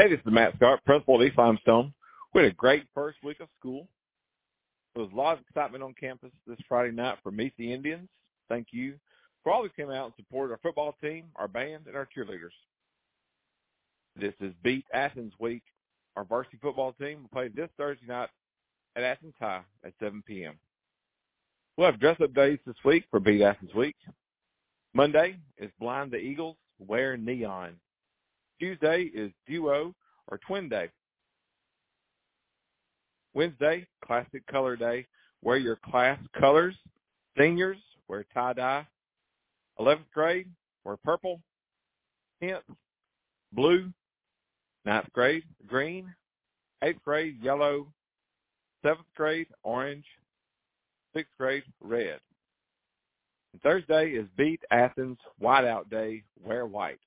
Hey, this is Matt Scott, principal at East Limestone. We had a great first week of school. There was a lot of excitement on campus this Friday night for Meet the Indians. Thank you for all who came out and supported our football team, our band, and our cheerleaders. This is Beat Athens Week. Our varsity football team will play this Thursday night at Athens High at 7 p.m. We'll have dress-up days this week for Beat Athens Week. Monday is Blind the Eagles, Wear Neon. Tuesday is Duo or Twin Day. Wednesday, Classic Color Day. Wear your class colors. Seniors, wear tie-dye. 11th grade, wear purple. 10th, blue. 9th grade, green. 8th grade, yellow. 7th grade, orange. 6th grade, red. And Thursday is Beat Athens Whiteout Day. Wear white.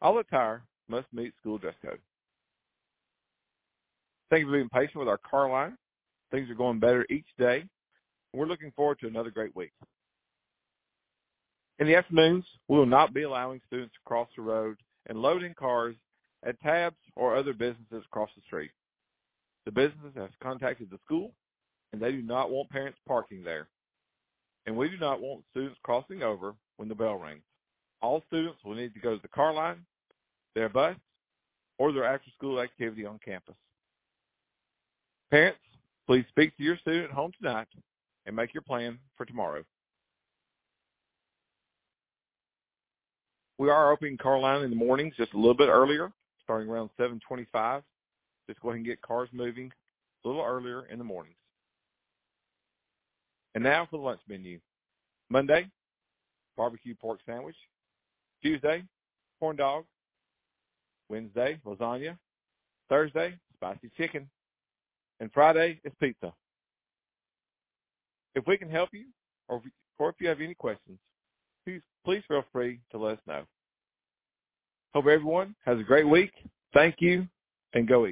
All attire must meet school dress code. Thank you for being patient with our car line. Things are going better each day. We're looking forward to another great week. In the afternoons, we will not be allowing students to cross the road and load in cars at Tabs or other businesses across the street. The businesses have contacted the school, and they do not want parents parking there. And we do not want students crossing over when the bell rings. All students will need to go to the car line, their bus, or their after-school activity on campus. Parents, please speak to your student at home tonight and make your plan for tomorrow. We are opening car line in the mornings just a little bit earlier, starting around 725. Just go ahead and get cars moving a little earlier in the mornings. And now for the lunch menu. Monday, barbecue pork sandwich. Tuesday, corn dog. Wednesday, lasagna. Thursday, spicy chicken. And Friday is pizza. If we can help you, or if, you have any questions, please, please feel free to let us know. Hope everyone has a great week. Thank you, and go eat.